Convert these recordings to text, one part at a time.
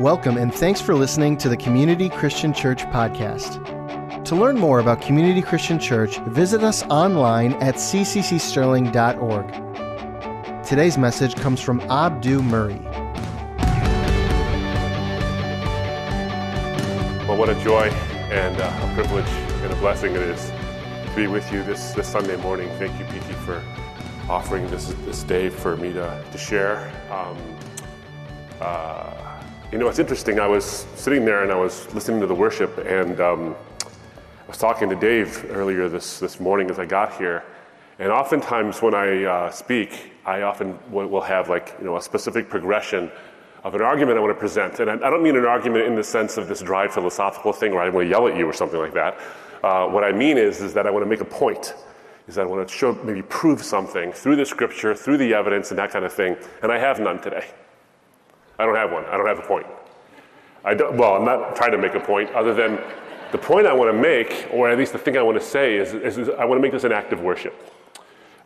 Welcome and thanks for listening to the Community Christian Church podcast. To learn more about Community Christian Church, visit us online at cccsterling.org. Today's message comes from Abdu Murray. Well, what a joy and uh, a privilege and a blessing it is to be with you this, this Sunday morning. Thank you, PT, for offering this, this day for me to, to share. Um, uh, you know, it's interesting. I was sitting there and I was listening to the worship, and um, I was talking to Dave earlier this, this morning as I got here. And oftentimes, when I uh, speak, I often will, have like you know a specific progression of an argument I want to present. And I, I don't mean an argument in the sense of this dry philosophical thing where I want to yell at you or something like that. Uh, what I mean is, is that I want to make a point. Is that I want to show, maybe prove something through the scripture, through the evidence, and that kind of thing. And I have none today. I don't have one. I don't have a point. I don't, well, I'm not trying to make a point other than the point I want to make, or at least the thing I want to say, is, is, is I want to make this an act of worship.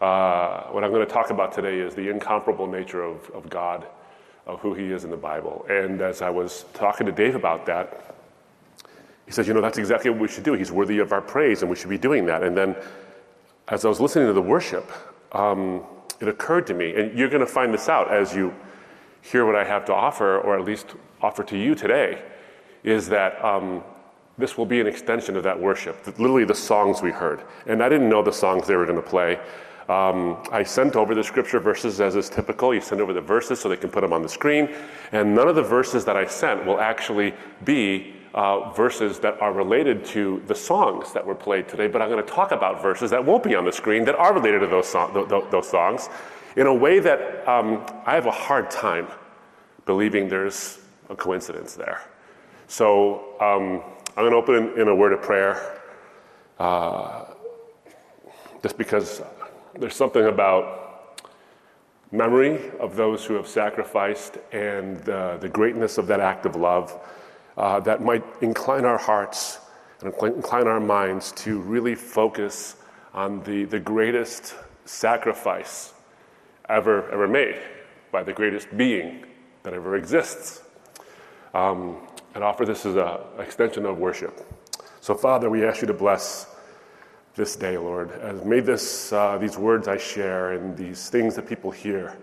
Uh, what I'm going to talk about today is the incomparable nature of, of God, of who He is in the Bible. And as I was talking to Dave about that, he says, You know, that's exactly what we should do. He's worthy of our praise, and we should be doing that. And then as I was listening to the worship, um, it occurred to me, and you're going to find this out as you hear what I have to offer, or at least offer to you today, is that um, this will be an extension of that worship, literally the songs we heard. And I didn't know the songs they were going to play. Um, I sent over the scripture verses as is typical. You send over the verses so they can put them on the screen. And none of the verses that I sent will actually be uh, verses that are related to the songs that were played today, but I'm going to talk about verses that won't be on the screen that are related to those, so- those songs in a way that um, I have a hard time believing there's a coincidence there. So um, I'm going to open in, in, a word of prayer uh, just because there's something about memory of those who have sacrificed and uh, the greatness of that act of love uh, that might incline our hearts and incline our minds to really focus on the, the greatest sacrifice ever, ever made by the greatest being that ever exists. Um, and offer this as an extension of worship. So, Father, we ask you to bless this day, Lord. As may this, uh, these words I share and these things that people hear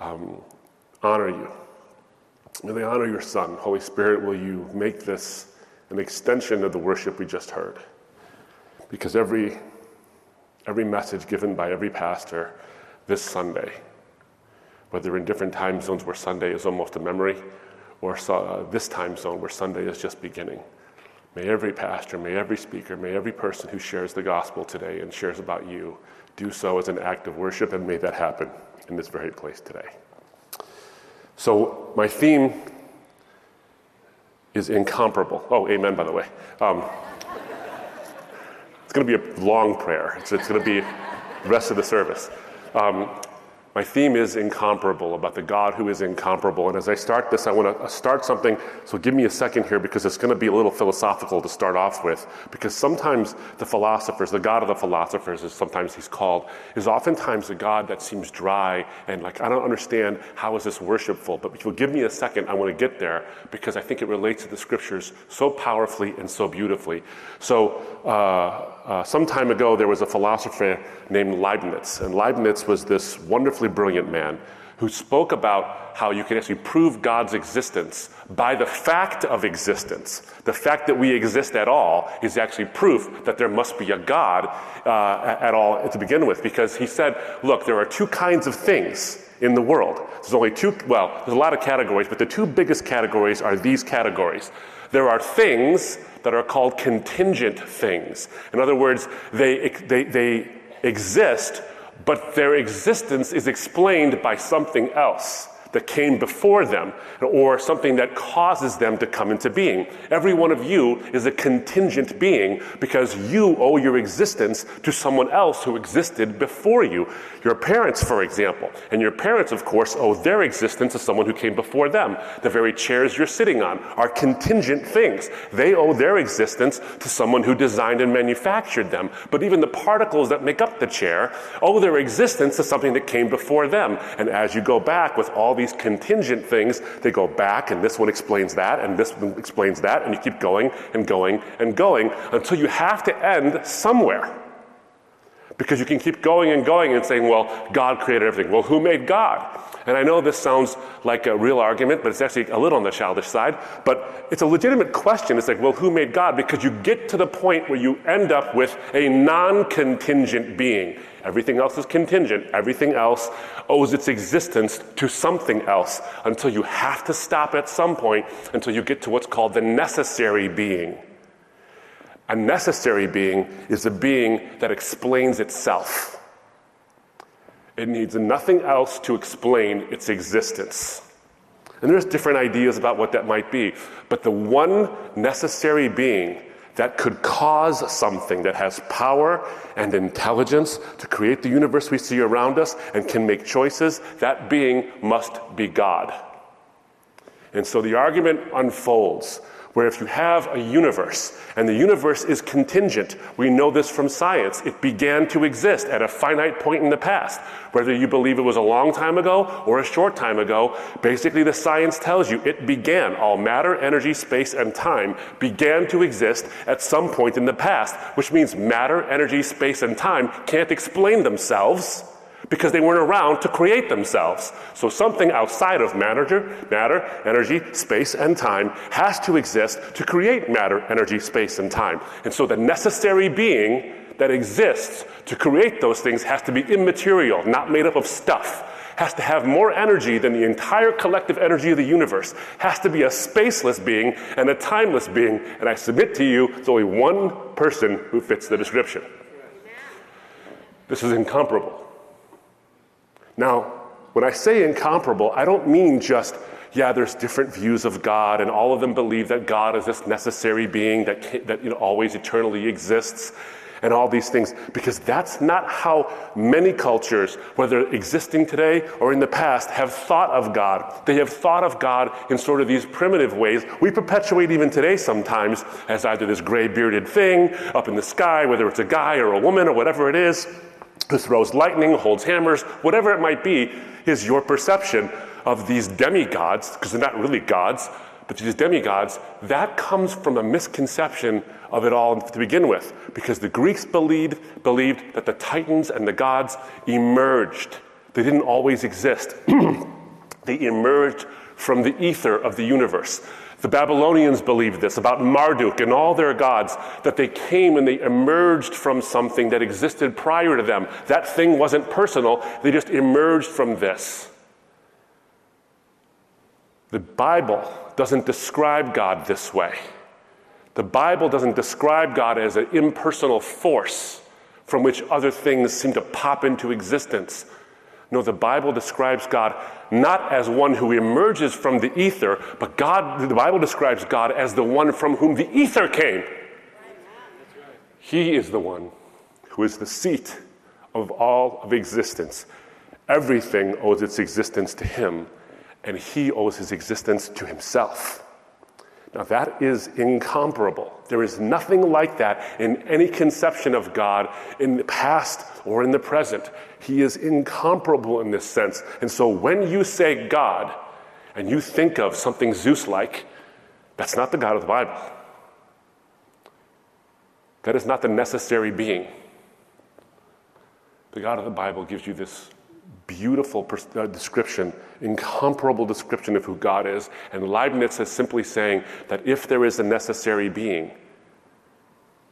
um, honor you. May they honor your Son. Holy Spirit, will you make this an extension of the worship we just heard? Because every, every message given by every pastor this Sunday, whether in different time zones where Sunday is almost a memory, or uh, this time zone where Sunday is just beginning. May every pastor, may every speaker, may every person who shares the gospel today and shares about you do so as an act of worship, and may that happen in this very place today. So, my theme is incomparable. Oh, amen, by the way. Um, it's going to be a long prayer, it's, it's going to be the rest of the service. Um, my theme is incomparable, about the God who is incomparable. And as I start this, I want to start something. So give me a second here because it's going to be a little philosophical to start off with. Because sometimes the philosophers, the God of the philosophers, as sometimes he's called, is oftentimes a God that seems dry and like, I don't understand how is this worshipful. But if you'll give me a second, I want to get there because I think it relates to the scriptures so powerfully and so beautifully. So, uh, uh, some time ago, there was a philosopher named Leibniz, and Leibniz was this wonderfully brilliant man who spoke about how you can actually prove God's existence by the fact of existence. The fact that we exist at all is actually proof that there must be a God uh, at all to begin with, because he said, look, there are two kinds of things in the world. There's only two, well, there's a lot of categories, but the two biggest categories are these categories. There are things that are called contingent things. In other words, they, they, they exist, but their existence is explained by something else that came before them or something that causes them to come into being. Every one of you is a contingent being because you owe your existence to someone else who existed before you. Your parents, for example. And your parents, of course, owe their existence to someone who came before them. The very chairs you're sitting on are contingent things. They owe their existence to someone who designed and manufactured them. But even the particles that make up the chair owe their existence to something that came before them. And as you go back with all these these contingent things. They go back, and this one explains that, and this one explains that, and you keep going and going and going until you have to end somewhere. Because you can keep going and going and saying, well, God created everything. Well, who made God? And I know this sounds like a real argument, but it's actually a little on the childish side. But it's a legitimate question. It's like, well, who made God? Because you get to the point where you end up with a non contingent being. Everything else is contingent. Everything else owes its existence to something else until you have to stop at some point until you get to what's called the necessary being. A necessary being is a being that explains itself. It needs nothing else to explain its existence. And there's different ideas about what that might be. But the one necessary being that could cause something that has power and intelligence to create the universe we see around us and can make choices, that being must be God. And so the argument unfolds where if you have a universe, and the universe is contingent, we know this from science, it began to exist at a finite point in the past. Whether you believe it was a long time ago or a short time ago, basically the science tells you it began. All matter, energy, space, and time began to exist at some point in the past, which means matter, energy, space, and time can't explain themselves because they weren't around to create themselves. So something outside of matter, matter, energy, space, and time has to exist to create matter, energy, space, and time. And so the necessary being that exists to create those things has to be immaterial, not made up of stuff. Has to have more energy than the entire collective energy of the universe. Has to be a spaceless being and a timeless being. And I submit to you, it's only one person who fits the description. This is incomparable. Now, when I say incomparable, I don't mean just, yeah, there's different views of God, and all of them believe that God is this necessary being that, that you know, always eternally exists, and all these things, because that's not how many cultures, whether existing today or in the past, have thought of God. They have thought of God in sort of these primitive ways. We perpetuate even today sometimes as either this gray bearded thing up in the sky, whether it's a guy or a woman or whatever it is who throws lightning, holds hammers, whatever it might be, is your perception of these demigods, because they're not really gods, but these demigods, that comes from a misconception of it all to begin with, because the Greeks believed, believed that the titans and the gods emerged. They didn't always exist. they emerged from the ether of the universe. The Babylonians believed this about Marduk and all their gods, that they came and they emerged from something that existed prior to them. That thing wasn't personal, they just emerged from this. The Bible doesn't describe God this way. The Bible doesn't describe God as an impersonal force from which other things seem to pop into existence. No, the Bible describes God not as one who emerges from the ether, but God, the Bible describes God as the one from whom the ether came. He is the one who is the seat of all of existence. Everything owes its existence to Him, and He owes His existence to Himself. Now, that is incomparable. There is nothing like that in any conception of God in the past or in the present. He is incomparable in this sense. And so, when you say God and you think of something Zeus like, that's not the God of the Bible. That is not the necessary being. The God of the Bible gives you this beautiful uh, description, incomparable description of who God is. And Leibniz is simply saying that if there is a necessary being,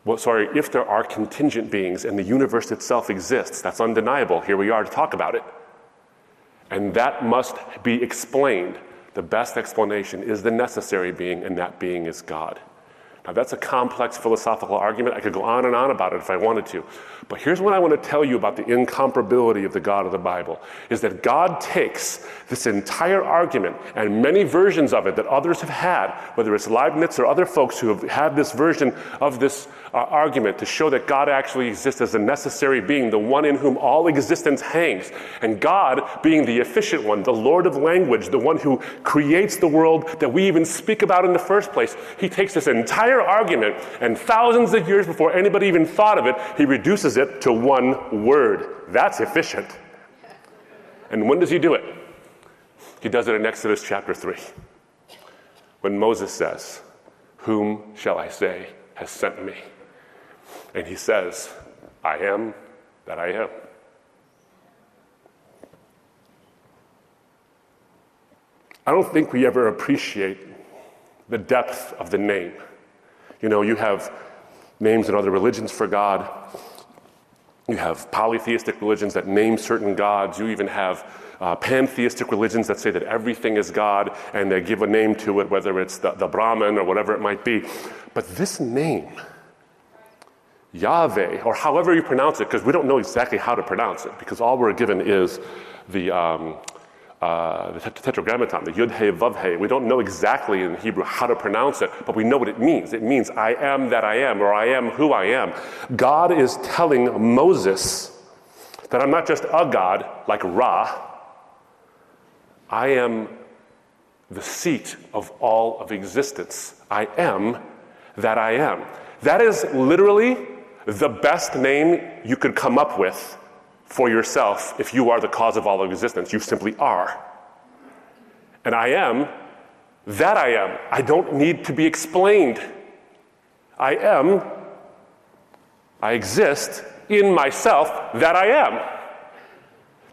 well, sorry, if there are contingent beings and the universe itself exists, that's undeniable. Here we are to talk about it. And that must be explained. The best explanation is the necessary being, and that being is God. Now, that's a complex philosophical argument. I could go on and on about it if I wanted to. But here's what I want to tell you about the incomparability of the God of the Bible is that God takes this entire argument and many versions of it that others have had, whether it's Leibniz or other folks who have had this version of this uh, argument to show that God actually exists as a necessary being, the one in whom all existence hangs. And God being the efficient one, the Lord of language, the one who creates the world that we even speak about in the first place. He takes this entire argument and thousands of years before anybody even thought of it, he reduces it to one word. That's efficient. And when does he do it? He does it in Exodus chapter 3 when Moses says, Whom shall I say has sent me? And he says, I am that I am. I don't think we ever appreciate the depth of the name. You know, you have names in other religions for God. You have polytheistic religions that name certain gods. You even have uh, pantheistic religions that say that everything is God and they give a name to it, whether it's the, the Brahman or whatever it might be. But this name, Yahweh, or however you pronounce it, because we don't know exactly how to pronounce it, because all we're given is the, um, uh, the tetragrammaton, the Yud He Vav He. We don't know exactly in Hebrew how to pronounce it, but we know what it means. It means I am that I am, or I am who I am. God is telling Moses that I'm not just a God like Ra, I am the seat of all of existence. I am that I am. That is literally the best name you could come up with for yourself if you are the cause of all of existence. You simply are. And I am that I am. I don't need to be explained. I am, I exist in myself that I am.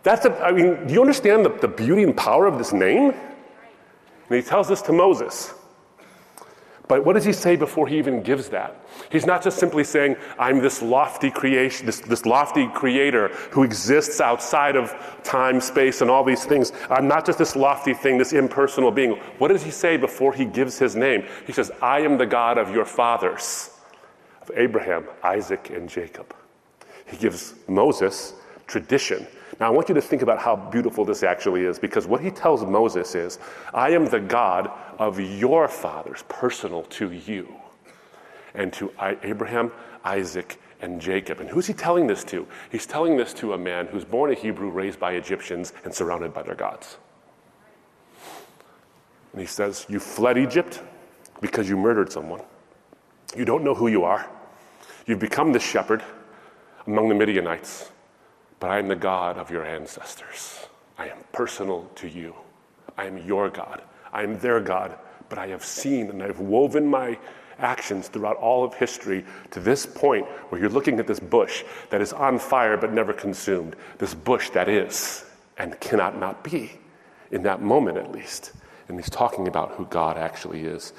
That's a, I mean, do you understand the, the beauty and power of this name? And he tells this to Moses. But what does he say before he even gives that? He's not just simply saying, I'm this lofty creation, this, this lofty creator who exists outside of time, space, and all these things. I'm not just this lofty thing, this impersonal being. What does he say before he gives his name? He says, I am the God of your fathers, of Abraham, Isaac, and Jacob. He gives Moses tradition. Now, I want you to think about how beautiful this actually is because what he tells Moses is, I am the God of your fathers, personal to you, and to Abraham, Isaac, and Jacob. And who's he telling this to? He's telling this to a man who's born a Hebrew, raised by Egyptians, and surrounded by their gods. And he says, You fled Egypt because you murdered someone. You don't know who you are. You've become the shepherd among the Midianites but I am the God of your ancestors. I am personal to you. I am your God. I am their God, but I have seen and I've woven my actions throughout all of history to this point where you're looking at this bush that is on fire but never consumed. This bush that is and cannot not be, in that moment at least. And he's talking about who God actually is.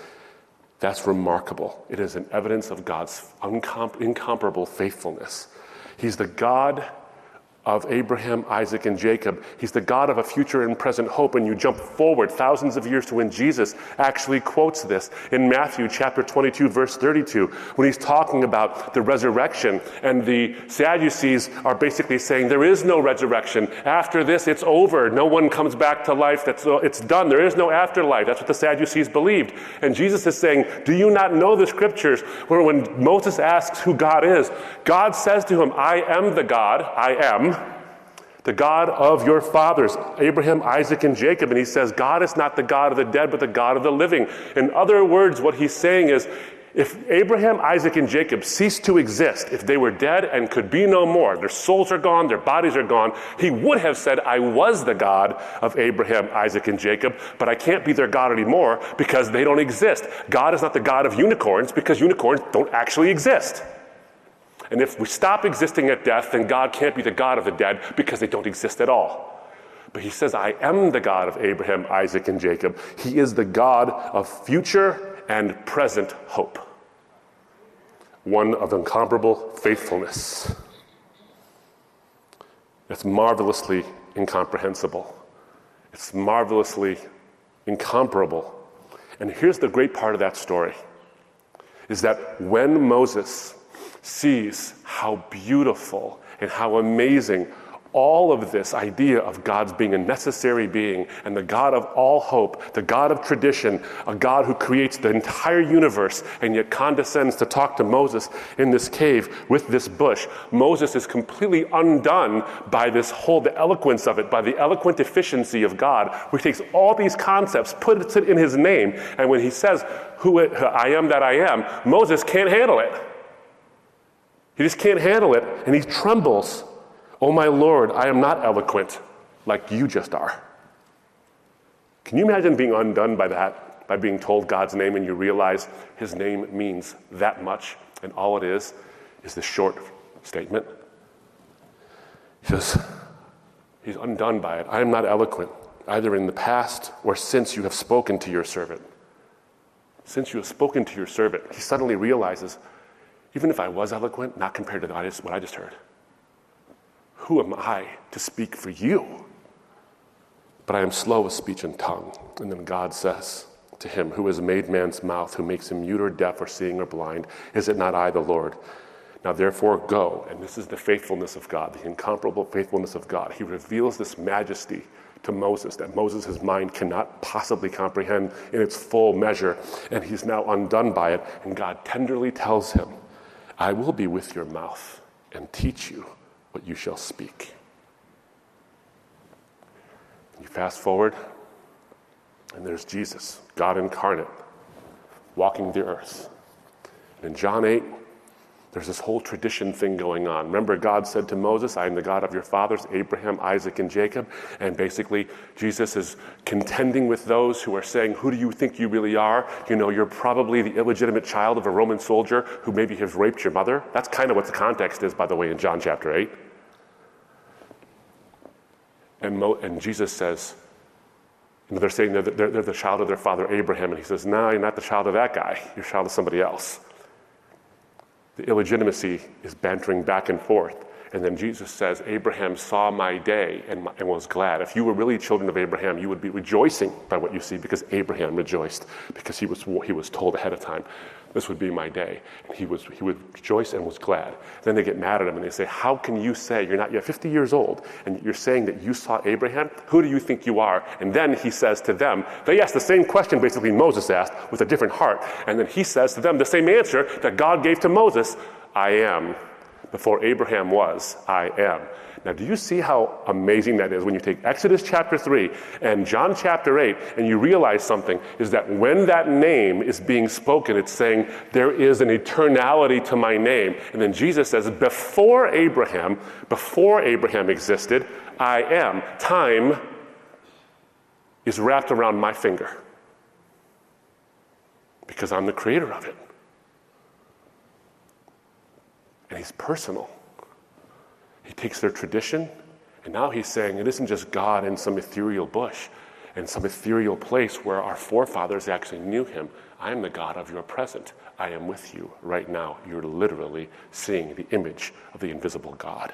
That's remarkable. It is an evidence of God's incomparable faithfulness. He's the God of Abraham, Isaac, and Jacob. He's the God of a future and present hope. And you jump forward thousands of years to when Jesus actually quotes this in Matthew chapter 22, verse 32, when he's talking about the resurrection. And the Sadducees are basically saying, There is no resurrection. After this, it's over. No one comes back to life. That's, uh, it's done. There is no afterlife. That's what the Sadducees believed. And Jesus is saying, Do you not know the scriptures where when Moses asks who God is, God says to him, I am the God, I am the God of your fathers, Abraham, Isaac, and Jacob. And he says, God is not the God of the dead, but the God of the living. In other words, what he's saying is, if Abraham, Isaac, and Jacob ceased to exist, if they were dead and could be no more, their souls are gone, their bodies are gone, he would have said, I was the God of Abraham, Isaac, and Jacob, but I can't be their God anymore because they don't exist. God is not the God of unicorns because unicorns don't actually exist. And if we stop existing at death, then God can't be the God of the dead because they don't exist at all. But he says, I am the God of Abraham, Isaac, and Jacob. He is the God of future and present hope, one of incomparable faithfulness. It's marvelously incomprehensible, it's marvelously incomparable. And here's the great part of that story is that when Moses sees how beautiful and how amazing all of this idea of God's being a necessary being and the God of all hope, the God of tradition, a God who creates the entire universe and yet condescends to talk to Moses in this cave with this bush. Moses is completely undone by this whole, the eloquence of it, by the eloquent efficiency of God, who takes all these concepts, puts it in his name, and when he says, Who I am that I am, Moses can't handle it. He just can't handle it, and he trembles. Oh, my Lord, I am not eloquent like you just are. Can you imagine being undone by that, by being told God's name and you realize his name means that much and all it is is this short statement? He says, He's undone by it. I am not eloquent, either in the past or since you have spoken to your servant. Since you have spoken to your servant, he suddenly realizes, even if I was eloquent, not compared to what I just heard, who am I to speak for you? But I am slow of speech and tongue. And then God says to him, Who has made man's mouth, who makes him mute or deaf or seeing or blind? Is it not I, the Lord? Now, therefore, go. And this is the faithfulness of God, the incomparable faithfulness of God. He reveals this majesty to Moses that Moses' mind cannot possibly comprehend in its full measure. And he's now undone by it. And God tenderly tells him, I will be with your mouth and teach you what you shall speak. You fast forward, and there's Jesus, God incarnate, walking the earth. And in John 8, there's this whole tradition thing going on. Remember, God said to Moses, I am the God of your fathers, Abraham, Isaac, and Jacob. And basically, Jesus is contending with those who are saying, Who do you think you really are? You know, you're probably the illegitimate child of a Roman soldier who maybe has raped your mother. That's kind of what the context is, by the way, in John chapter 8. And, Mo- and Jesus says, you know, they're saying they're, they're, they're the child of their father Abraham. And he says, No, you're not the child of that guy. You're the child of somebody else the illegitimacy is bantering back and forth. And then Jesus says, Abraham saw my day and, and, was glad. If you were really children of Abraham, you would be rejoicing by what you see because Abraham rejoiced because he was, he was told ahead of time, this would be my day. And he, was, he would rejoice and was glad. Then they get mad at him and they say, How can you say you're not yet 50 years old and you're saying that you saw Abraham? Who do you think you are? And then he says to them, They ask the same question basically Moses asked with a different heart. And then he says to them the same answer that God gave to Moses I am. Before Abraham was, I am. Now, do you see how amazing that is when you take Exodus chapter 3 and John chapter 8 and you realize something is that when that name is being spoken, it's saying, There is an eternality to my name. And then Jesus says, Before Abraham, before Abraham existed, I am. Time is wrapped around my finger because I'm the creator of it. And he's personal. He takes their tradition, and now he's saying it isn't just God in some ethereal bush, in some ethereal place where our forefathers actually knew him. I am the God of your present. I am with you right now. You're literally seeing the image of the invisible God.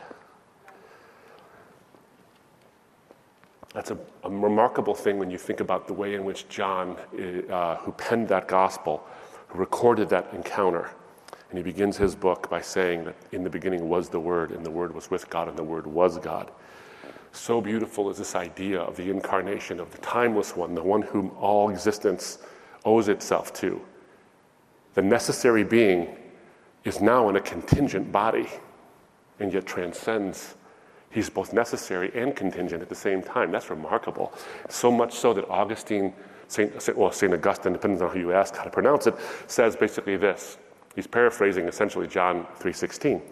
That's a, a remarkable thing when you think about the way in which John, uh, who penned that gospel, who recorded that encounter, and he begins his book by saying that in the beginning was the Word, and the Word was with God, and the Word was God. So beautiful is this idea of the incarnation of the timeless one, the one whom all existence owes itself to. The necessary being is now in a contingent body and yet transcends. He's both necessary and contingent at the same time. That's remarkable. So much so that Augustine, Saint, well, St. Augustine, depending on who you ask how to pronounce it, says basically this He's paraphrasing essentially John 3:16.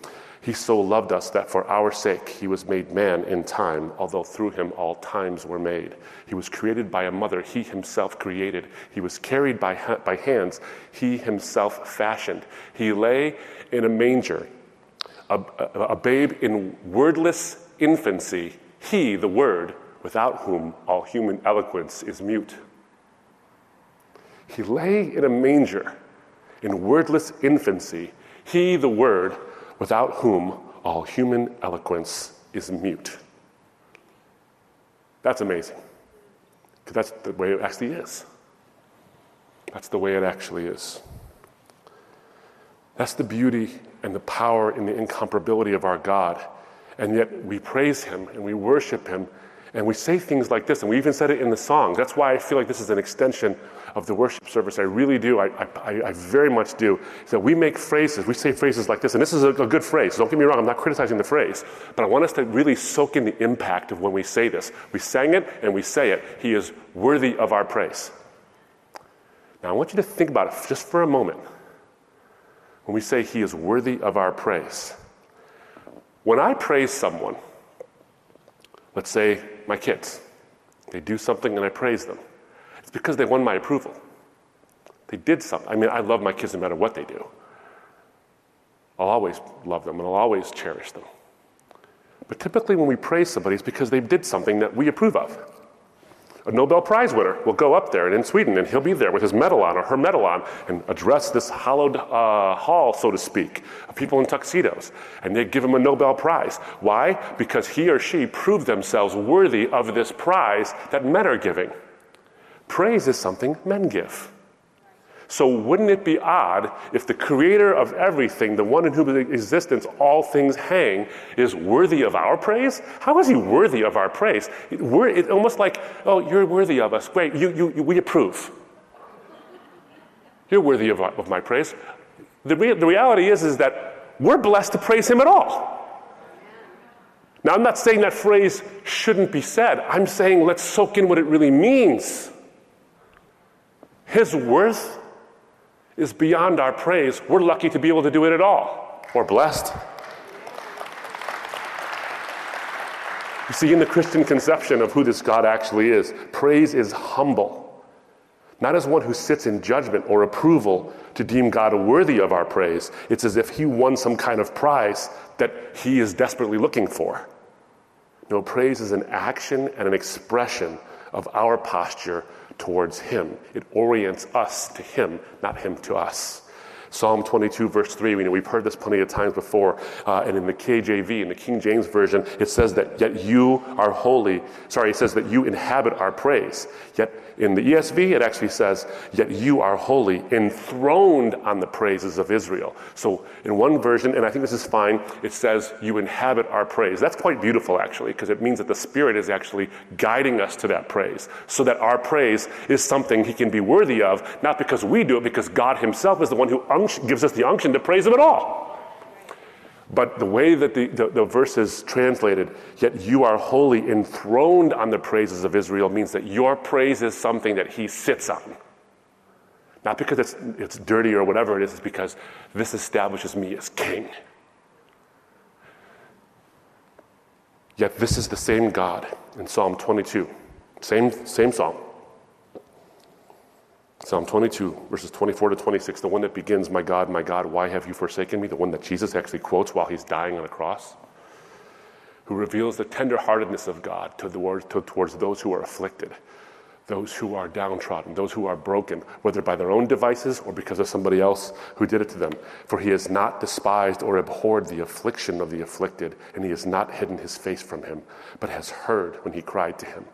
He so loved us that for our sake he was made man in time, although through him all times were made. He was created by a mother he himself created. He was carried by, ha- by hands he himself fashioned. He lay in a manger, a, a, a babe in wordless infancy, he, the Word, without whom all human eloquence is mute. He lay in a manger in wordless infancy, he, the Word, without whom all human eloquence is mute. That's amazing. Because that's the way it actually is. That's the way it actually is. That's the beauty and the power and the incomparability of our God. And yet we praise Him and we worship Him and we say things like this, and we even said it in the song. That's why I feel like this is an extension of the worship service. I really do. I, I, I very much do. So we make phrases, we say phrases like this, and this is a, a good phrase. Don't get me wrong, I'm not criticizing the phrase, but I want us to really soak in the impact of when we say this. We sang it and we say it. He is worthy of our praise. Now, I want you to think about it just for a moment. When we say he is worthy of our praise, when I praise someone, let's say my kids. They do something and I praise them. It's because they won my approval. They did something. I mean, I love my kids no matter what they do. I'll always love them and I'll always cherish them. But typically, when we praise somebody, it's because they did something that we approve of. A Nobel Prize winner will go up there and in Sweden, and he'll be there with his medal on or her medal on and address this hallowed uh, hall, so to speak, of people in tuxedos. And they give him a Nobel Prize. Why? Because he or she proved themselves worthy of this prize that men are giving. Praise is something men give. So, wouldn't it be odd if the creator of everything, the one in whose existence all things hang, is worthy of our praise? How is he worthy of our praise? We're, it's almost like, oh, you're worthy of us. Great, you, you, you, we approve. You're worthy of, of my praise. The, the reality is, is that we're blessed to praise him at all. Now, I'm not saying that phrase shouldn't be said. I'm saying let's soak in what it really means. His worth is beyond our praise. We're lucky to be able to do it at all. We're blessed. You see, in the Christian conception of who this God actually is, praise is humble, not as one who sits in judgment or approval to deem God worthy of our praise. It's as if he won some kind of prize that he is desperately looking for. No, praise is an action and an expression of our posture towards Him. It orients us to Him, not Him to us. Psalm 22, verse 3, we know we've heard this plenty of times before, uh, and in the KJV, in the King James Version, it says that, yet you are holy. Sorry, it says that you inhabit our praise. Yet in the ESV, it actually says, Yet you are holy, enthroned on the praises of Israel. So in one version, and I think this is fine, it says, You inhabit our praise. That's quite beautiful, actually, because it means that the Spirit is actually guiding us to that praise, so that our praise is something He can be worthy of, not because we do it, because God Himself is the one who unction, gives us the unction to praise Him at all. But the way that the, the, the, verse is translated, yet you are holy, enthroned on the praises of Israel, means that your praise is something that he sits on. Not because it's, it's dirty or whatever it is, it's because this establishes me as king. Yet this is the same God in Psalm 22, same, same psalm. Psalm 22, verses 24 to 26, the one that begins, My God, my God, why have you forsaken me? The one that Jesus actually quotes while he's dying on a cross, who reveals the tenderheartedness of God towards those who are afflicted, those who are downtrodden, those who are broken, whether by their own devices or because of somebody else who did it to them. For he has not despised or abhorred the affliction of the afflicted, and he has not hidden his face from him, but has heard when he cried to him.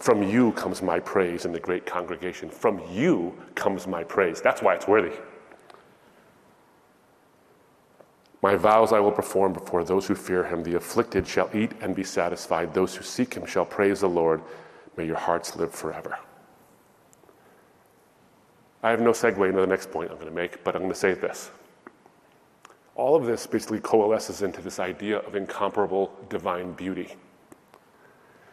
From you comes my praise in the great congregation. From you comes my praise. That's why it's worthy. My vows I will perform before those who fear him. The afflicted shall eat and be satisfied. Those who seek him shall praise the Lord. May your hearts live forever. I have no segue into the next point I'm going to make, but I'm going to say this. All of this basically coalesces into this idea of incomparable divine beauty.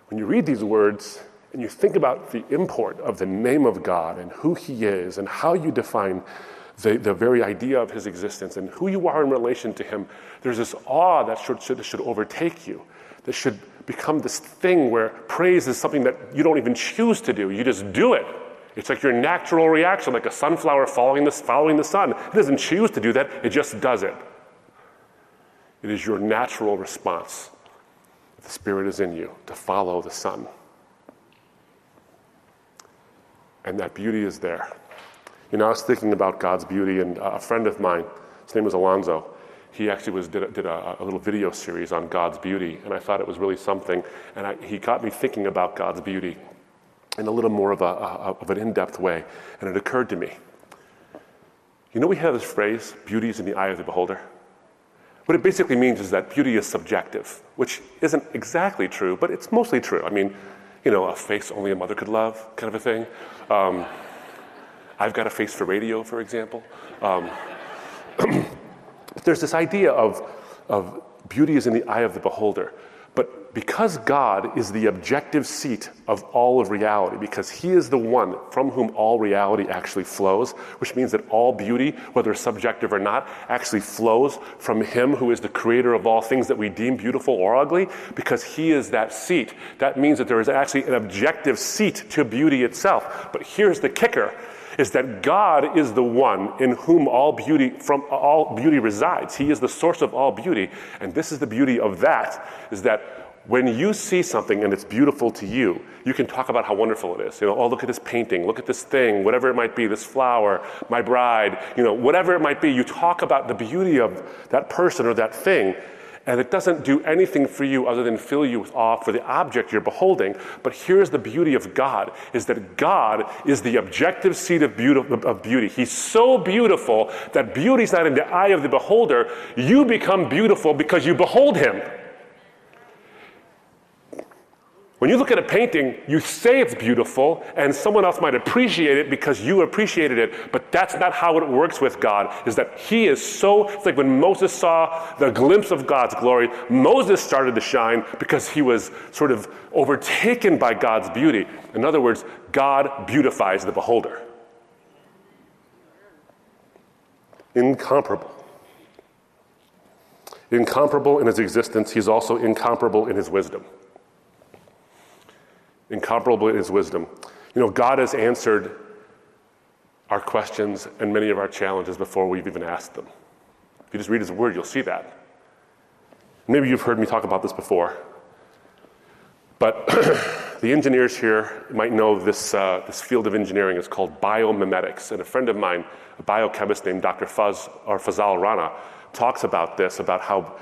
When you read these words, and you think about the import of the name of God and who He is and how you define the, the very idea of His existence and who you are in relation to Him, there's this awe that should, should, should overtake you. That should become this thing where praise is something that you don't even choose to do, you just do it. It's like your natural reaction, like a sunflower following the, following the sun. It doesn't choose to do that, it just does it. It is your natural response. The Spirit is in you to follow the sun and that beauty is there. You know, I was thinking about God's beauty, and uh, a friend of mine, his name was Alonzo, he actually was, did, a, did a, a, little video series on God's beauty, and I thought it was really something. And I, he got me thinking about God's beauty in a little more of, a, of an in depth way. And it occurred to me you know, we have this phrase, beauty is in the eye of the beholder. What it basically means is that beauty is subjective, which isn't exactly true, but it's mostly true. I mean, you know, a face only a mother could love, kind of a thing. Um, I've got a face for radio, for example. Um, there's this idea of, of beauty is in the eye of the beholder. But because God is the objective seat of all of reality, because He is the one from whom all reality actually flows, which means that all beauty, whether subjective or not, actually flows from Him who is the creator of all things that we deem beautiful or ugly, because He is that seat. That means that there is actually an objective seat to beauty itself. But here's the kicker is that God is the one in whom all beauty from all beauty resides. He is the source of all beauty, and this is the beauty of that is that when you see something and it's beautiful to you, you can talk about how wonderful it is. You know, oh, look at this painting, look at this thing, whatever it might be, this flower, my bride, you know, whatever it might be. You talk about the beauty of that person or that thing, and it doesn't do anything for you other than fill you with awe for the object you're beholding. But here's the beauty of God is that God is the objective seat of beauty, of beauty. He's so beautiful that beauty's not in the eye of the beholder. You become beautiful because you behold him. When you look at a painting, you say it's beautiful, and someone else might appreciate it because you appreciated it, but that's not how it works with God, is that He is so, it's like when Moses saw the glimpse of God's glory, Moses started to shine because he was sort of overtaken by God's beauty. In other words, God beautifies the beholder. Incomparable. Incomparable in his existence, he's also incomparable in his wisdom incomparable in his wisdom. You know, God has answered our questions and many of our challenges before we've even asked them. If you just read his word, you'll see that. Maybe you've heard me talk about this before. But the engineers here might know this, uh, this field of engineering is called biomimetics. And a friend of mine, a biochemist named Dr. Fuz or Fazale Rana, talks about this about how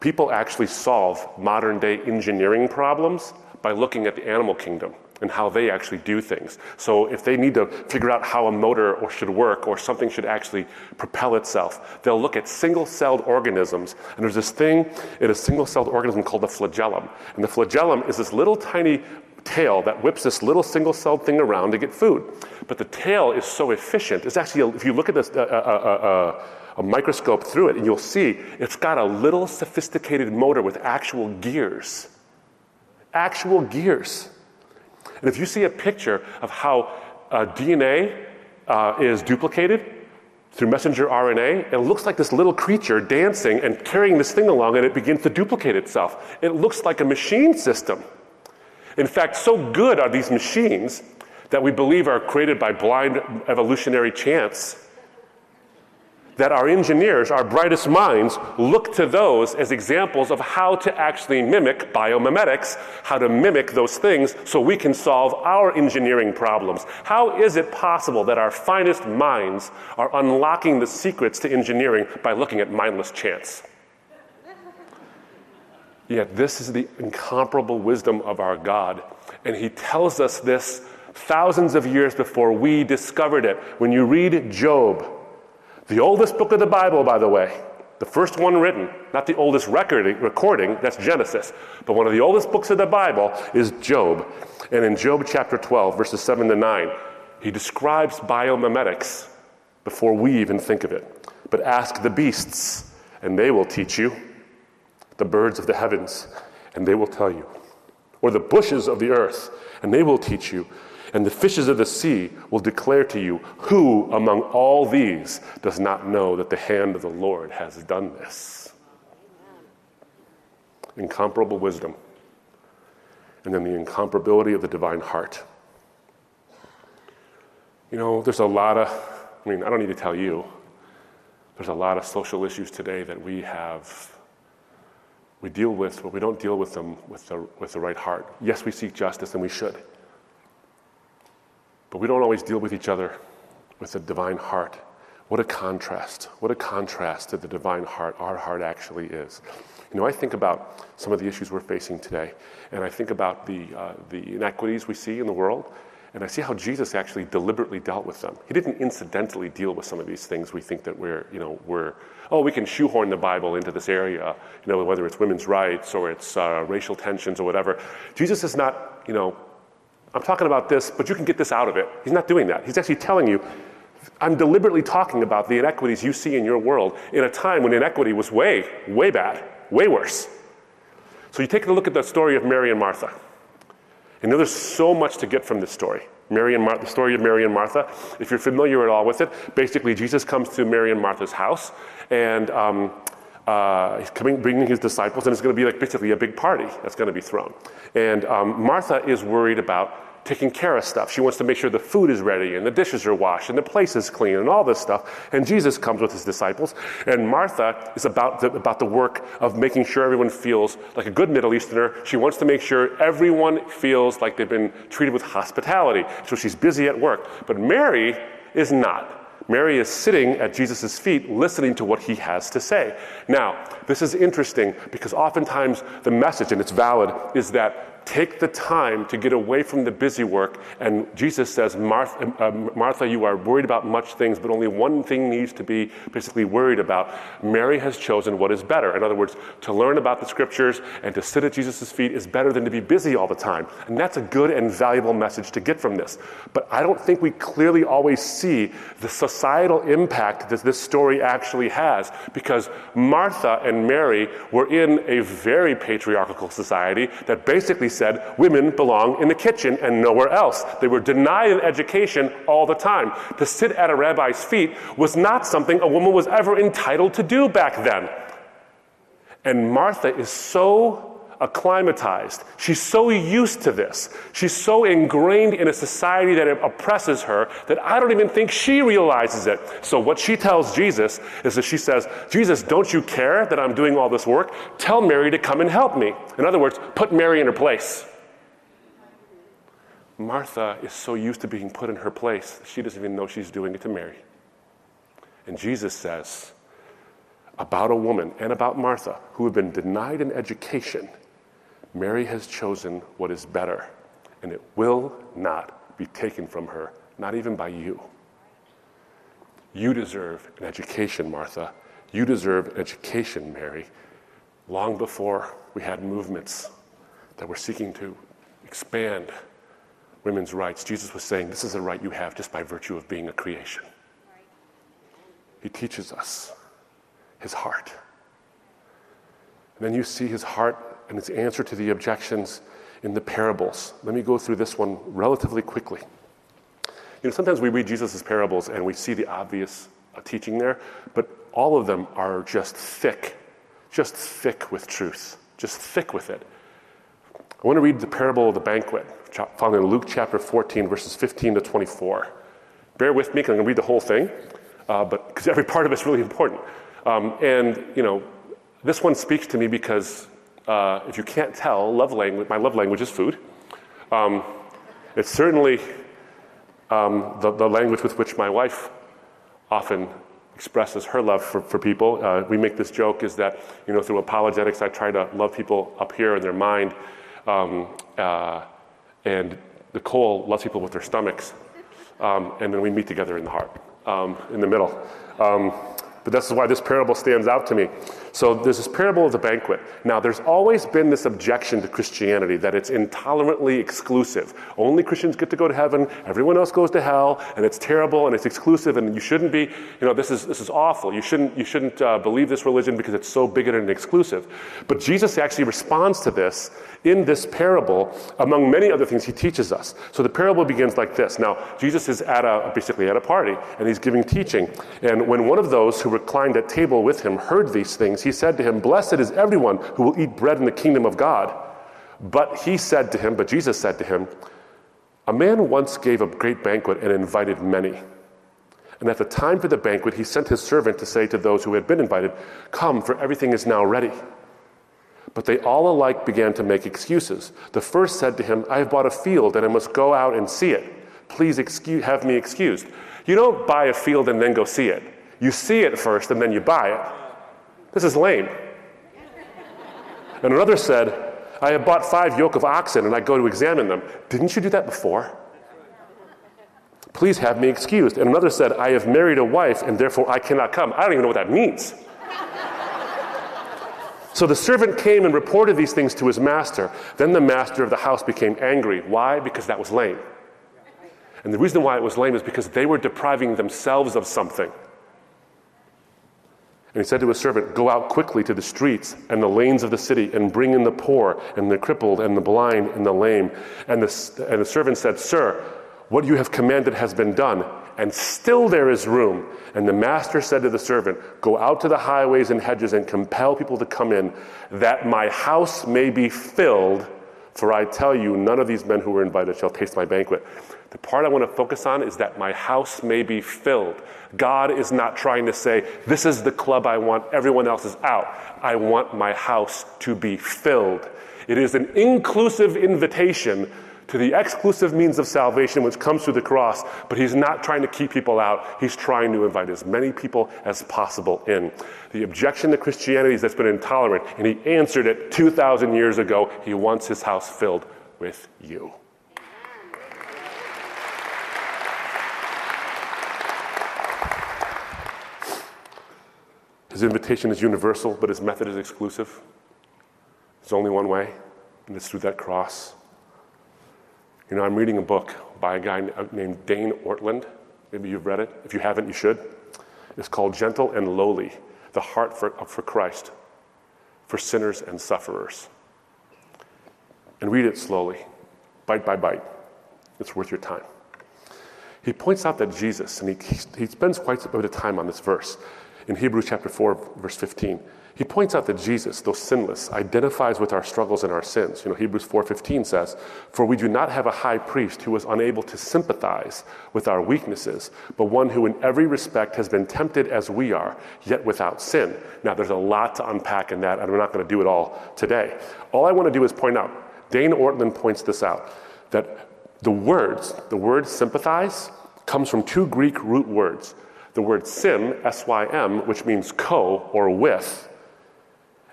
people actually solve modern day engineering problems by looking at the animal kingdom and how they actually do things. So if they need to figure out how a motor or should work or something should actually propel itself, they'll look at single-celled organisms. And there's this thing in a single-celled organism called the flagellum. And the flagellum is this little tiny tail that whips this little single-celled thing around to get food. But the tail is so efficient. It's actually, if you look at this, uh, uh, uh, a microscope through it, and you'll see it's got a little sophisticated motor with actual gears actual gears. And if you see a picture of how uh, DNA uh, is duplicated through messenger RNA, it looks like this little creature dancing and carrying this thing along, and it begins to duplicate itself. It looks like a machine system. In fact, so good are these machines that we believe are created by blind evolutionary chance that our engineers, our brightest minds, look to those as examples of how to actually mimic biomimetics, how to mimic those things so we can solve our engineering problems. How is it possible that our finest minds are unlocking the secrets to engineering by looking at mindless chance? Yet this is the incomparable wisdom of our God, and He tells us this thousands of years before we discovered it. When you read Job, the oldest book of the Bible, by the way, the first one written, not the oldest record, recording, that's Genesis, but one of the oldest books of the Bible is Job. And in Job chapter 12, verses 7 to 9, he describes biomimetics before we even think of it. But ask the beasts, and they will teach you, the birds of the heavens, and they will tell you, or the bushes of the earth, and they will teach you and the fishes of the sea will declare to you, Who among all these does not know that the hand of the Lord has done this? Incomparable wisdom. And then the incomparability of the divine heart. You know, there's a lot of, I mean, I don't need to tell you, there's a lot of social issues today that we have, we deal with, but we don't deal with them with the, with the right heart. Yes, we seek justice and we should. But we don't always deal with each other with a divine heart. What a contrast. What a contrast to the divine heart our heart actually is. You know, I think about some of the issues we're facing today, and I think about the, uh, the inequities we see in the world, and I see how Jesus actually deliberately dealt with them. He didn't incidentally deal with some of these things we think that we're, you know, we're, oh, we can shoehorn the Bible into this area, you know, whether it's women's rights or it's uh, racial tensions or whatever. Jesus is not, you know, I'm talking about this, but you can get this out of it. He's not doing that. He's actually telling you, I'm deliberately talking about the inequities you see in your world in a time when inequity was way, way bad, way worse. So you take a look at the story of Mary and Martha. You know, there's so much to get from this story. Mary and Martha, the story of Mary and Martha. If you're familiar at all with it, basically Jesus comes to Mary and Martha's house, and um, uh, he's coming, bringing his disciples, and it's going to be like basically a big party that's going to be thrown. And um, Martha is worried about taking care of stuff. She wants to make sure the food is ready and the dishes are washed and the place is clean and all this stuff. And Jesus comes with his disciples. And Martha is about the, about the work of making sure everyone feels like a good Middle Easterner. She wants to make sure everyone feels like they've been treated with hospitality. So she's busy at work. But Mary is not. Mary is sitting at Jesus' feet listening to what he has to say. Now, this is interesting because oftentimes the message, and it's valid, is that Take the time to get away from the busy work. And Jesus says, Martha, uh, Martha, you are worried about much things, but only one thing needs to be basically worried about. Mary has chosen what is better. In other words, to learn about the scriptures and to sit at Jesus' feet is better than to be busy all the time. And that's a good and valuable message to get from this. But I don't think we clearly always see the societal impact that this story actually has because Martha and Mary were in a very patriarchal society that basically said women belong in the kitchen and nowhere else. They were denied an education all the time. To sit at a rabbi's feet was not something a woman was ever entitled to do back then. And Martha is so acclimatized. She's so used to this. She's so ingrained in a society that oppresses her that I don't even think she realizes it. So, what she tells Jesus is that she says, Jesus, don't you care that I'm doing all this work? Tell Mary to come and help me. In other words, put Mary in her place. Martha is so used to being put in her place, she doesn't even know she's doing it to Mary. And Jesus says, about a woman and about Martha who have been denied an education Mary has chosen what is better, and it will not be taken from her, not even by you. You deserve an education, Martha. You deserve an education, Mary. Long before we had movements that were seeking to expand women's rights, Jesus was saying, This is a right you have just by virtue of being a creation. He teaches us his heart. And then you see his heart and its answer to the objections in the parables. Let me go through this one relatively quickly. You know, sometimes we read Jesus' parables and we see the obvious uh, teaching there, but all of them are just thick, just thick with truth, just thick with it. I want to read the parable of the banquet, found in Luke chapter 14, verses 15 to 24. Bear with me, because I'm going to read the whole thing, uh, but because every part of it's really important. Um, and you know, this one speaks to me because uh, if you can't tell, love language, my love language is food. Um, it's certainly um, the, the, language with which my wife often expresses her love for, for people. Uh, we make this joke is that, you know, through apologetics, I try to love people up here in their mind. Um, uh, and Nicole loves people with their stomachs. Um, and then we meet together in the heart, um, in the middle. Um, but this is why this parable stands out to me. So there's this parable of the banquet. Now, there's always been this objection to Christianity that it's intolerantly exclusive. Only Christians get to go to heaven, everyone else goes to hell, and it's terrible and it's exclusive, and you shouldn't be, you know, this is, this is awful. You shouldn't, you shouldn't uh, believe this religion because it's so bigoted and exclusive. But Jesus actually responds to this in this parable, among many other things he teaches us. So the parable begins like this. Now, Jesus is at a, basically at a party, and he's giving teaching. And when one of those who reclined at table with him heard these things, he said to him, Blessed is everyone who will eat bread in the kingdom of God. But he said to him, but Jesus said to him, A man once gave a great banquet and invited many. And at the time for the banquet, he sent his servant to say to those who had been invited, Come, for everything is now ready. But they all alike began to make excuses. The first said to him, I have bought a field and I must go out and see it. Please excuse, have me excused. You don't buy a field and then go see it. You see it first and then you buy it. This is lame. And another said, I have bought five yoke of oxen and I go to examine them. Didn't you do that before? Please have me excused. And another said, I have married a wife and therefore I cannot come. I don't even know what that means. So the servant came and reported these things to his master. Then the master of the house became angry. Why? Because that was lame. And the reason why it was lame is because they were depriving themselves of something. And he said to his servant, Go out quickly to the streets and the lanes of the city and bring in the poor and the crippled and the blind and the lame. And the, and the servant said, Sir, what you have commanded has been done, and still there is room. And the master said to the servant, Go out to the highways and hedges and compel people to come in, that my house may be filled. For I tell you, none of these men who were invited shall taste my banquet. The part I want to focus on is that my house may be filled. God is not trying to say, This is the club I want, everyone else is out. I want my house to be filled. It is an inclusive invitation to the exclusive means of salvation which comes through the cross, but he's not trying to keep people out. He's trying to invite as many people as possible in. The objection to Christianity is that's been intolerant, and he answered it 2,000 years ago. He wants his house filled with you. His invitation is universal, but his method is exclusive. There's only one way, and it's through that cross. You know, I'm reading a book by a guy named Dane Ortlund. Maybe you've read it. If you haven't, you should. It's called Gentle and Lowly The Heart for, for Christ, for Sinners and Sufferers. And read it slowly, bite by bite. It's worth your time. He points out that Jesus, and he, he spends quite a bit of time on this verse, in Hebrews chapter 4, verse 15. He points out that Jesus, though sinless, identifies with our struggles and our sins. You know, Hebrews 4:15 says, "For we do not have a high priest who is unable to sympathize with our weaknesses, but one who in every respect has been tempted as we are, yet without sin." Now, there's a lot to unpack in that, and we're not going to do it all today. All I want to do is point out, Dane Ortlund points this out, that the words, the word sympathize, comes from two Greek root words the word sym, S Y M, which means co or with,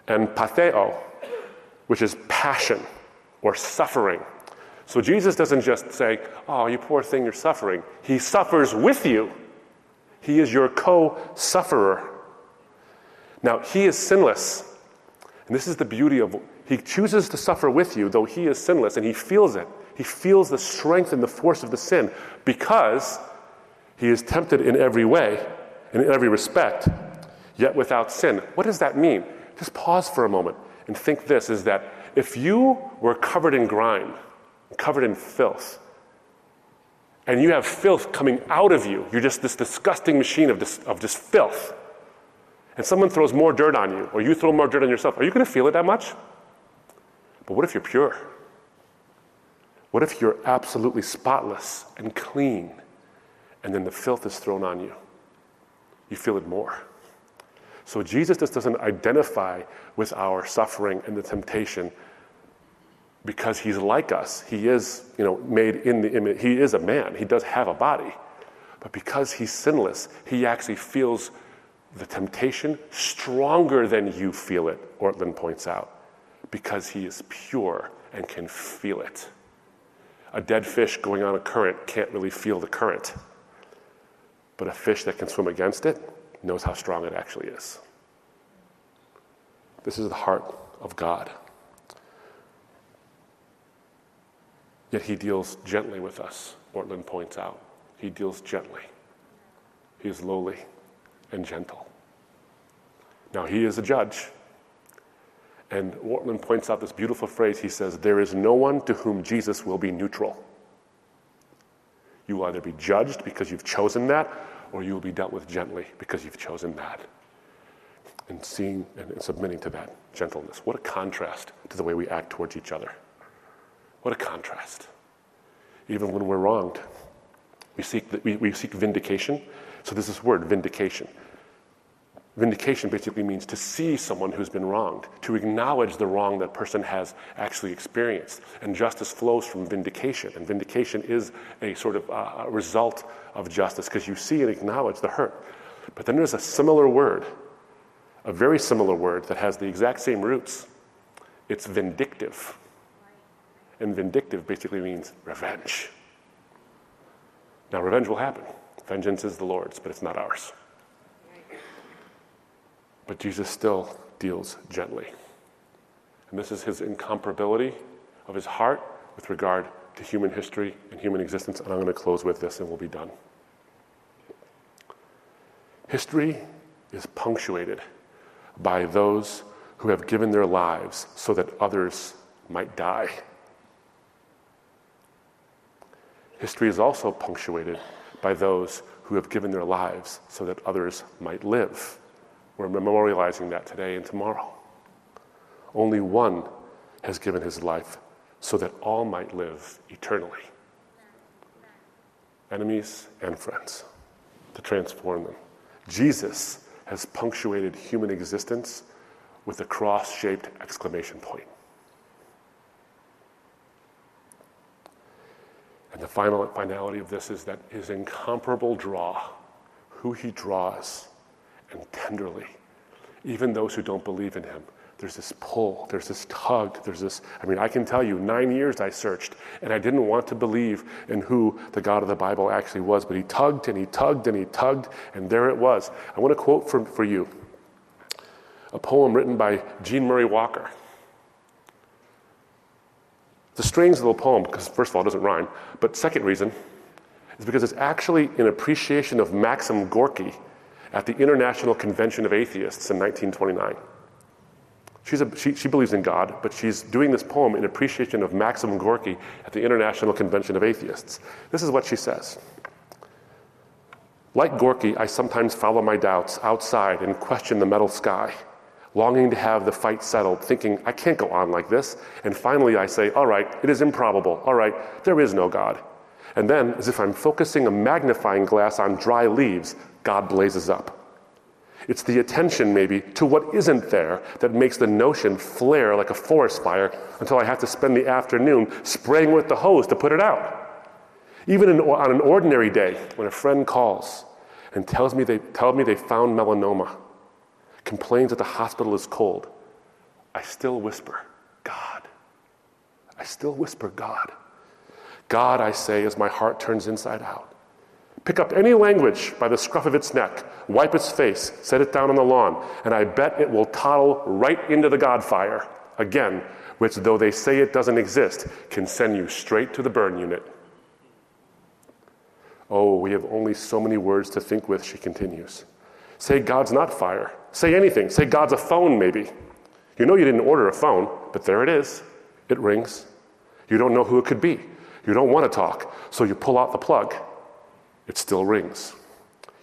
and patheo, which is passion or suffering. So Jesus doesn't just say, Oh, you poor thing, you're suffering. He suffers with you, He is your co sufferer. Now, He is sinless. And this is the beauty of He chooses to suffer with you, though He is sinless, and He feels it. He feels the strength and the force of the sin because he is tempted in every way, in every respect, yet without sin. What does that mean? Just pause for a moment and think this is that if you were covered in grime, covered in filth, and you have filth coming out of you, you're just this disgusting machine of, this, of just filth, and someone throws more dirt on you, or you throw more dirt on yourself, are you going to feel it that much? But what if you're pure? What if you're absolutely spotless and clean? And then the filth is thrown on you. You feel it more. So Jesus just doesn't identify with our suffering and the temptation because he's like us. He is, you know, made in the image. He is a man. He does have a body. But because he's sinless, he actually feels the temptation stronger than you feel it, Ortlund points out, because he is pure and can feel it. A dead fish going on a current can't really feel the current. But a fish that can swim against it knows how strong it actually is. This is the heart of God. Yet he deals gently with us, Ortlund points out. He deals gently. He is lowly and gentle. Now, he is a judge. And Ortlund points out this beautiful phrase. He says, There is no one to whom Jesus will be neutral. You will either be judged because you've chosen that, or you will be dealt with gently because you've chosen that. And seeing and submitting to that gentleness. What a contrast to the way we act towards each other. What a contrast. Even when we're wronged, we seek, we, we seek vindication. So this word, vindication. Vindication basically means to see someone who's been wronged, to acknowledge the wrong that person has actually experienced. And justice flows from vindication. And vindication is a sort of uh, result of justice because you see and acknowledge the hurt. But then there's a similar word, a very similar word that has the exact same roots. It's vindictive. And vindictive basically means revenge. Now, revenge will happen. Vengeance is the Lord's, but it's not ours. But Jesus still deals gently. And this is his incomparability of his heart with regard to human history and human existence. And I'm going to close with this and we'll be done. History is punctuated by those who have given their lives so that others might die. History is also punctuated by those who have given their lives so that others might live. We're memorializing that today and tomorrow. Only one has given his life so that all might live eternally. Enemies and friends, to transform them. Jesus has punctuated human existence with a cross shaped exclamation point. And the final finality of this is that his incomparable draw, who he draws, and tenderly, even those who don't believe in him, there's this pull, there's this tug, there's this. I mean, I can tell you, nine years I searched, and I didn't want to believe in who the God of the Bible actually was, but he tugged and he tugged and he tugged, and there it was. I want to quote for, for you a poem written by Jeanne Murray Walker. The strange little poem because, first of all, it doesn't rhyme, but second reason is because it's actually an appreciation of Maxim Gorky at the International Convention of Atheists in 1929. She's a, she, she believes in God, but she's doing this poem in appreciation of Maxim Gorky at the International Convention of Atheists. This is what she says. Like Gorky, I sometimes follow my doubts outside and question the metal sky, longing to have the fight settled, thinking, I can't go on like this. And finally, I say, All right, it is improbable. All right, there is no God. And then, as if I'm focusing a magnifying glass on dry leaves, God blazes up. It's the attention, maybe, to what isn't there that makes the notion flare like a forest fire until I have to spend the afternoon spraying with the hose to put it out. Even in, on an ordinary day, when a friend calls and tells me they, tell me they found melanoma, complains that the hospital is cold, I still whisper, God. I still whisper, God. God, I say, as my heart turns inside out. Pick up any language by the scruff of its neck, wipe its face, set it down on the lawn, and I bet it will toddle right into the Godfire, again, which, though they say it doesn't exist, can send you straight to the burn unit. Oh, we have only so many words to think with, she continues. Say God's not fire. Say anything. Say God's a phone, maybe. You know you didn't order a phone, but there it is. It rings. You don't know who it could be. You don't want to talk, so you pull out the plug it still rings.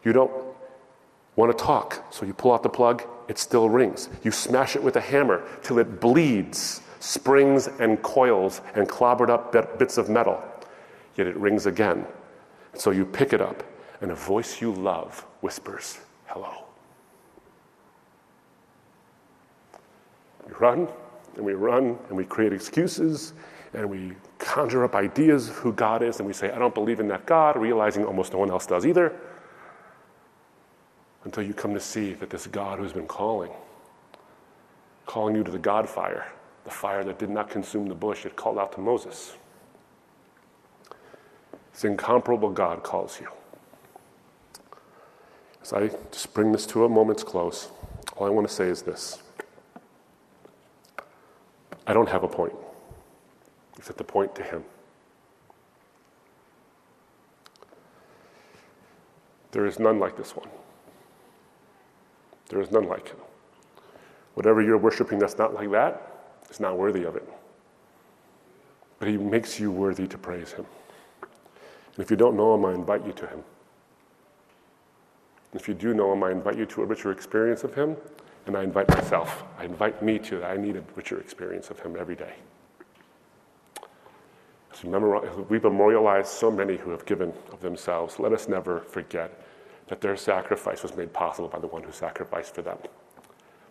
You don't want to talk, so you pull out the plug, it still rings. You smash it with a hammer till it bleeds, springs and coils and clobbered up bits of metal. Yet it rings again. So you pick it up, and a voice you love whispers, Hello. We run, and we run, and we create excuses, and we conjure up ideas of who God is, and we say, I don't believe in that God, realizing almost no one else does either, until you come to see that this God who's been calling, calling you to the God fire, the fire that did not consume the bush, it called out to Moses. This incomparable God calls you. As I just bring this to a moment's close, all I want to say is this I don't have a point. At the point to Him. There is none like this one. There is none like Him. Whatever you're worshiping that's not like that is not worthy of it. But He makes you worthy to praise Him. And if you don't know Him, I invite you to Him. If you do know Him, I invite you to a richer experience of Him, and I invite myself. I invite me to that. I need a richer experience of Him every day. We memorialize so many who have given of themselves. Let us never forget that their sacrifice was made possible by the one who sacrificed for them.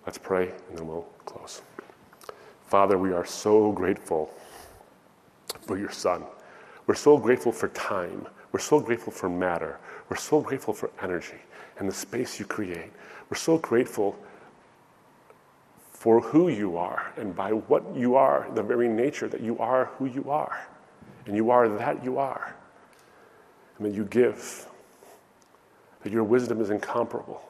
Let's pray and then we'll close. Father, we are so grateful for your Son. We're so grateful for time. We're so grateful for matter. We're so grateful for energy and the space you create. We're so grateful for who you are and by what you are, the very nature that you are who you are. And you are that you are. And that you give. That your wisdom is incomparable.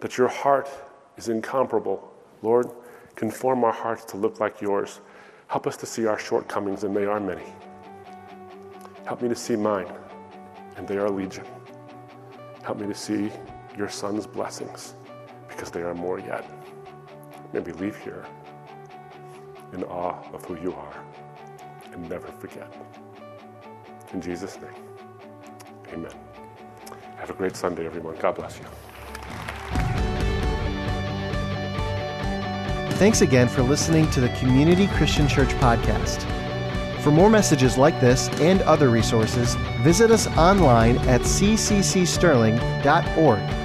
That your heart is incomparable. Lord, conform our hearts to look like yours. Help us to see our shortcomings, and they are many. Help me to see mine, and they are legion. Help me to see your son's blessings because they are more yet. May we leave here in awe of who you are and never forget. In Jesus' name, amen. Have a great Sunday, everyone. God bless you. Thanks again for listening to the Community Christian Church podcast. For more messages like this and other resources, visit us online at cccsterling.org.